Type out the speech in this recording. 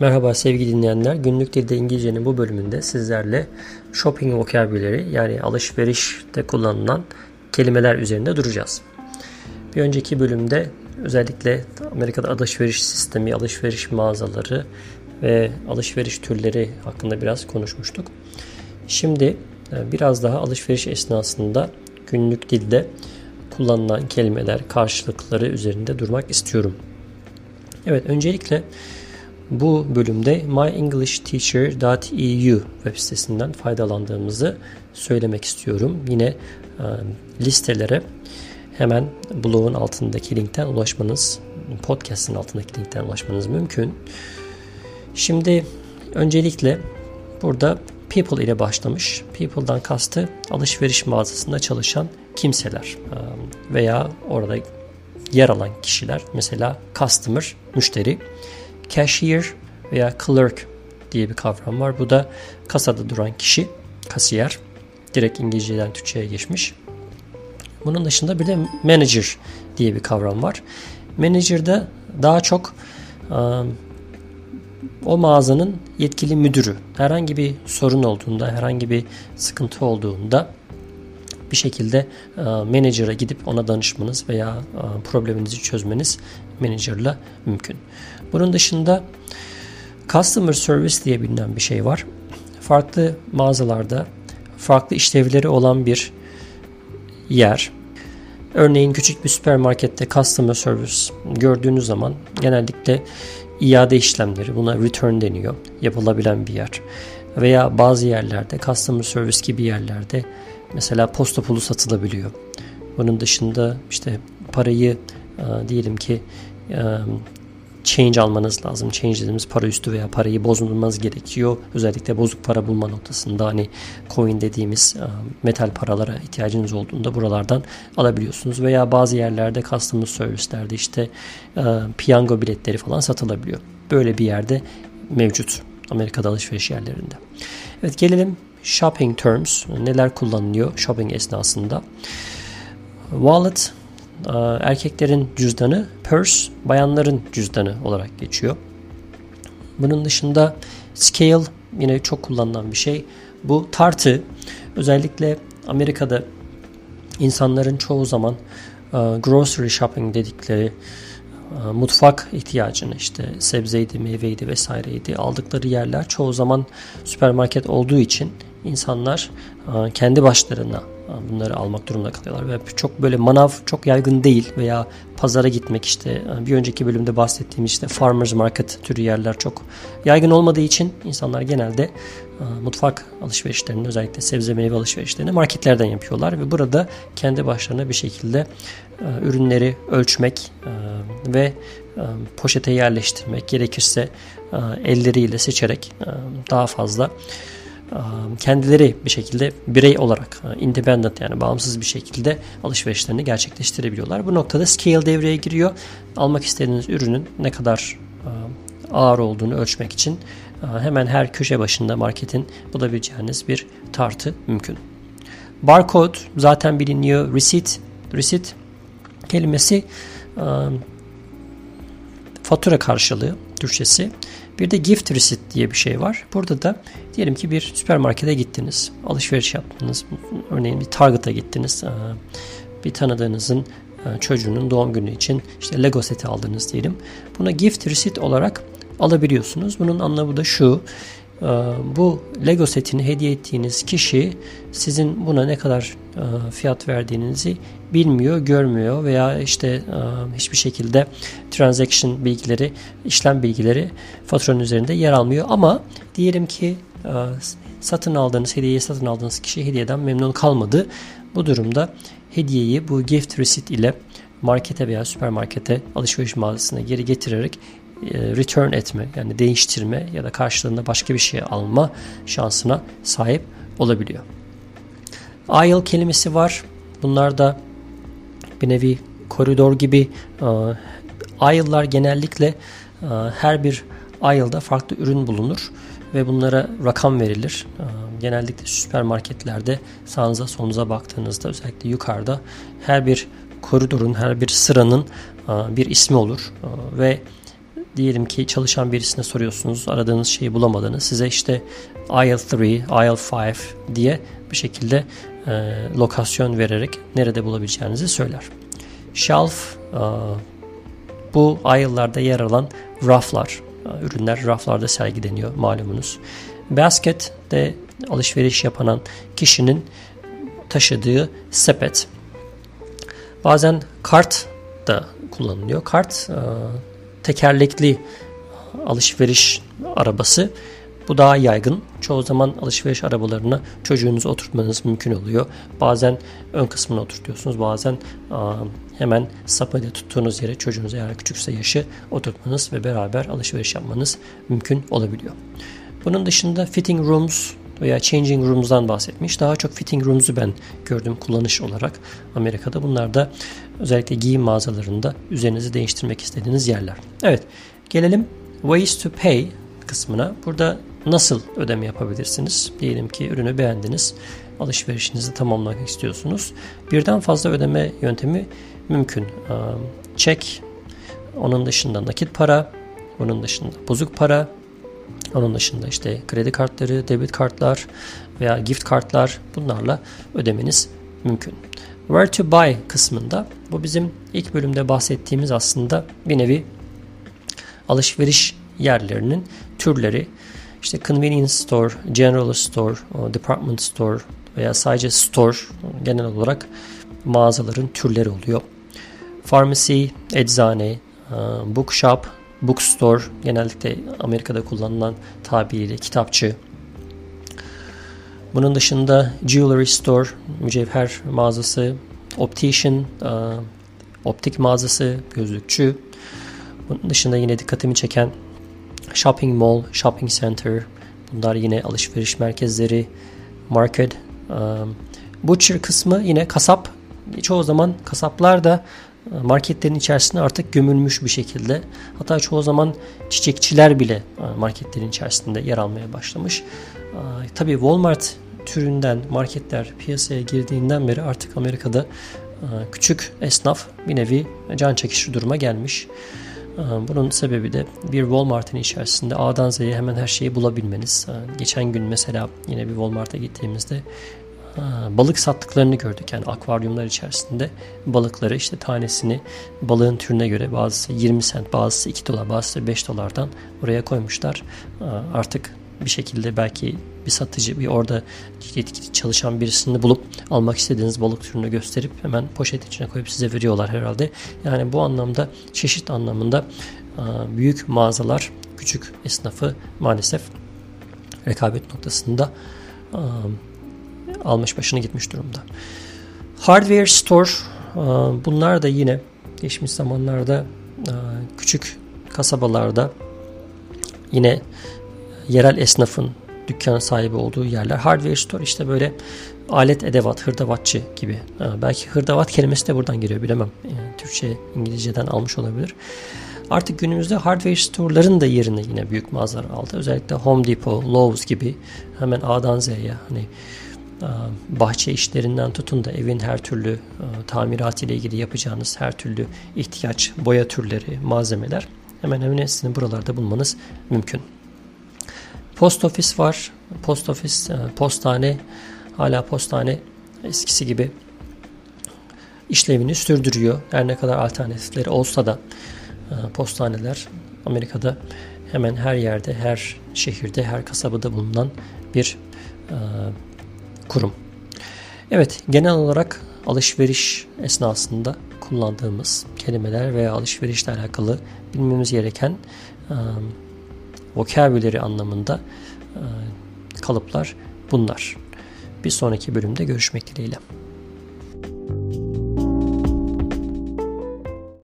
Merhaba sevgili dinleyenler. Günlük Dilde İngilizcenin bu bölümünde sizlerle shopping vocabulary yani alışverişte kullanılan kelimeler üzerinde duracağız. Bir önceki bölümde özellikle Amerika'da alışveriş sistemi, alışveriş mağazaları ve alışveriş türleri hakkında biraz konuşmuştuk. Şimdi e, biraz daha alışveriş esnasında günlük dilde kullanılan kelimeler, karşılıkları üzerinde durmak istiyorum. Evet, öncelikle bu bölümde myenglishteacher.eu web sitesinden faydalandığımızı söylemek istiyorum. Yine e, listelere hemen blogun altındaki linkten ulaşmanız, podcast'in altındaki linkten ulaşmanız mümkün. Şimdi öncelikle burada people ile başlamış. People'dan kastı alışveriş mağazasında çalışan kimseler e, veya orada yer alan kişiler. Mesela customer, müşteri cashier veya clerk diye bir kavram var. Bu da kasada duran kişi, kasiyer. Direkt İngilizceden Türkçe'ye geçmiş. Bunun dışında bir de manager diye bir kavram var. Manager'da daha çok o mağazanın yetkili müdürü herhangi bir sorun olduğunda, herhangi bir sıkıntı olduğunda bir şekilde e, menajer'a gidip ona danışmanız veya e, probleminizi çözmeniz menajerla mümkün. Bunun dışında customer service diye bilinen bir şey var. Farklı mağazalarda farklı işlevleri olan bir yer. Örneğin küçük bir süpermarkette customer service gördüğünüz zaman genellikle iade işlemleri buna return deniyor. Yapılabilen bir yer. Veya bazı yerlerde customer service gibi yerlerde Mesela posta pulu satılabiliyor. Bunun dışında işte parayı e, diyelim ki e, change almanız lazım. Change dediğimiz para üstü veya parayı bozulmanız gerekiyor. Özellikle bozuk para bulma noktasında hani coin dediğimiz e, metal paralara ihtiyacınız olduğunda buralardan alabiliyorsunuz. Veya bazı yerlerde customer servislerde işte piyango biletleri falan satılabiliyor. Böyle bir yerde mevcut Amerika'da alışveriş yerlerinde. Evet gelelim shopping terms neler kullanılıyor shopping esnasında. Wallet e, erkeklerin cüzdanı, purse bayanların cüzdanı olarak geçiyor. Bunun dışında scale yine çok kullanılan bir şey. Bu tartı özellikle Amerika'da insanların çoğu zaman e, grocery shopping dedikleri e, mutfak ihtiyacını işte sebzeydi, meyveydi vesaireydi aldıkları yerler çoğu zaman süpermarket olduğu için insanlar e, kendi başlarına e, bunları almak durumunda kalıyorlar ve çok böyle manav çok yaygın değil veya pazara gitmek işte e, bir önceki bölümde bahsettiğim işte farmers market türü yerler çok yaygın olmadığı için insanlar genelde mutfak alışverişlerini özellikle sebze meyve alışverişlerini marketlerden yapıyorlar ve burada kendi başlarına bir şekilde ürünleri ölçmek ve poşete yerleştirmek gerekirse elleriyle seçerek daha fazla kendileri bir şekilde birey olarak independent yani bağımsız bir şekilde alışverişlerini gerçekleştirebiliyorlar. Bu noktada scale devreye giriyor. Almak istediğiniz ürünün ne kadar ağır olduğunu ölçmek için hemen her köşe başında marketin bulabileceğiniz bir tartı mümkün. Barcode zaten biliniyor. Receipt, receipt kelimesi fatura karşılığı Türkçesi. Bir de gift receipt diye bir şey var. Burada da diyelim ki bir süpermarkete gittiniz. Alışveriş yaptınız. Örneğin bir Target'a gittiniz. Bir tanıdığınızın çocuğunun doğum günü için işte Lego seti aldınız diyelim. Buna gift receipt olarak alabiliyorsunuz. Bunun anlamı da şu. Bu Lego setini hediye ettiğiniz kişi sizin buna ne kadar fiyat verdiğinizi bilmiyor, görmüyor veya işte e, hiçbir şekilde transaction bilgileri, işlem bilgileri faturanın üzerinde yer almıyor. Ama diyelim ki e, satın aldığınız, hediyeyi satın aldığınız kişi hediyeden memnun kalmadı. Bu durumda hediyeyi bu gift receipt ile markete veya süpermarkete alışveriş mağazasına geri getirerek e, return etme yani değiştirme ya da karşılığında başka bir şey alma şansına sahip olabiliyor. Aisle kelimesi var. Bunlar da bir nevi koridor gibi e, aisle'lar genellikle e, her bir aisle'da farklı ürün bulunur ve bunlara rakam verilir. E, genellikle süpermarketlerde sağınıza solunuza baktığınızda özellikle yukarıda her bir koridorun her bir sıranın bir ismi olur ve diyelim ki çalışan birisine soruyorsunuz, aradığınız şeyi bulamadınız. Size işte aisle 3, aisle 5 diye bir şekilde e, lokasyon vererek nerede bulabileceğinizi söyler. Shelf e, bu aisle'larda yer alan raflar, e, ürünler raflarda sergileniyor malumunuz. Basket de alışveriş yapan kişinin taşıdığı sepet. Bazen kart da kullanılıyor. Kart e, tekerlekli alışveriş arabası. Bu daha yaygın. Çoğu zaman alışveriş arabalarına çocuğunuzu oturtmanız mümkün oluyor. Bazen ön kısmına oturtuyorsunuz. Bazen hemen sapıyla tuttuğunuz yere çocuğunuz eğer küçükse yaşı oturtmanız ve beraber alışveriş yapmanız mümkün olabiliyor. Bunun dışında fitting rooms veya changing rooms'dan bahsetmiş. Daha çok fitting rooms'u ben gördüm kullanış olarak Amerika'da. Bunlar da özellikle giyim mağazalarında üzerinizi değiştirmek istediğiniz yerler. Evet gelelim ways to pay kısmına. Burada nasıl ödeme yapabilirsiniz? Diyelim ki ürünü beğendiniz. Alışverişinizi tamamlamak istiyorsunuz. Birden fazla ödeme yöntemi mümkün. Çek, onun dışında nakit para, onun dışında bozuk para, onun dışında işte kredi kartları, debit kartlar veya gift kartlar bunlarla ödemeniz mümkün. Where to buy kısmında bu bizim ilk bölümde bahsettiğimiz aslında bir nevi alışveriş yerlerinin türleri. İşte convenience store, general store, department store veya sadece store genel olarak mağazaların türleri oluyor. Pharmacy, eczane, bookshop, bookstore genellikle Amerika'da kullanılan tabiriyle kitapçı. Bunun dışında jewelry store, mücevher mağazası, optician, optik mağazası, gözlükçü. Bunun dışında yine dikkatimi çeken shopping mall, shopping center. Bunlar yine alışveriş merkezleri, market. Butcher kısmı yine kasap. Çoğu zaman kasaplar da marketlerin içerisinde artık gömülmüş bir şekilde. Hatta çoğu zaman çiçekçiler bile e, marketlerin içerisinde yer almaya başlamış. E, tabii Walmart türünden marketler piyasaya girdiğinden beri artık Amerika'da e, küçük esnaf bir nevi can çekişi duruma gelmiş. Bunun sebebi de bir Walmart'ın içerisinde A'dan Z'ye hemen her şeyi bulabilmeniz. Geçen gün mesela yine bir Walmart'a gittiğimizde balık sattıklarını gördük. Yani akvaryumlar içerisinde balıkları işte tanesini balığın türüne göre bazısı 20 sent, bazısı 2 dolar, bazısı 5 dolardan oraya koymuşlar. Artık bir şekilde belki bir satıcı bir orada çalışan birisini bulup almak istediğiniz balık türünü gösterip hemen poşet içine koyup size veriyorlar herhalde. Yani bu anlamda çeşit anlamında büyük mağazalar küçük esnafı maalesef rekabet noktasında almış başını gitmiş durumda. Hardware Store e, bunlar da yine geçmiş zamanlarda e, küçük kasabalarda yine yerel esnafın dükkan sahibi olduğu yerler. Hardware Store işte böyle alet edevat, hırdavatçı gibi. E, belki hırdavat kelimesi de buradan geliyor bilemem. Türkçe, İngilizceden almış olabilir. Artık günümüzde hardware store'ların da yerine yine büyük mağazalar aldı. Özellikle Home Depot, Lowe's gibi hemen A'dan Z'ye hani bahçe işlerinden tutun da evin her türlü e, tamirat ile ilgili yapacağınız her türlü ihtiyaç, boya türleri, malzemeler hemen hemen hepsini buralarda bulmanız mümkün. Post ofis var. Post ofis, e, postane hala postane eskisi gibi işlevini sürdürüyor. Her ne kadar alternatifleri olsa da e, postaneler Amerika'da hemen her yerde, her şehirde, her kasabada bulunan bir kurum. Evet, genel olarak alışveriş esnasında kullandığımız kelimeler veya alışverişle alakalı bilmemiz gereken e, vocabulary anlamında e, kalıplar bunlar. Bir sonraki bölümde görüşmek dileğiyle.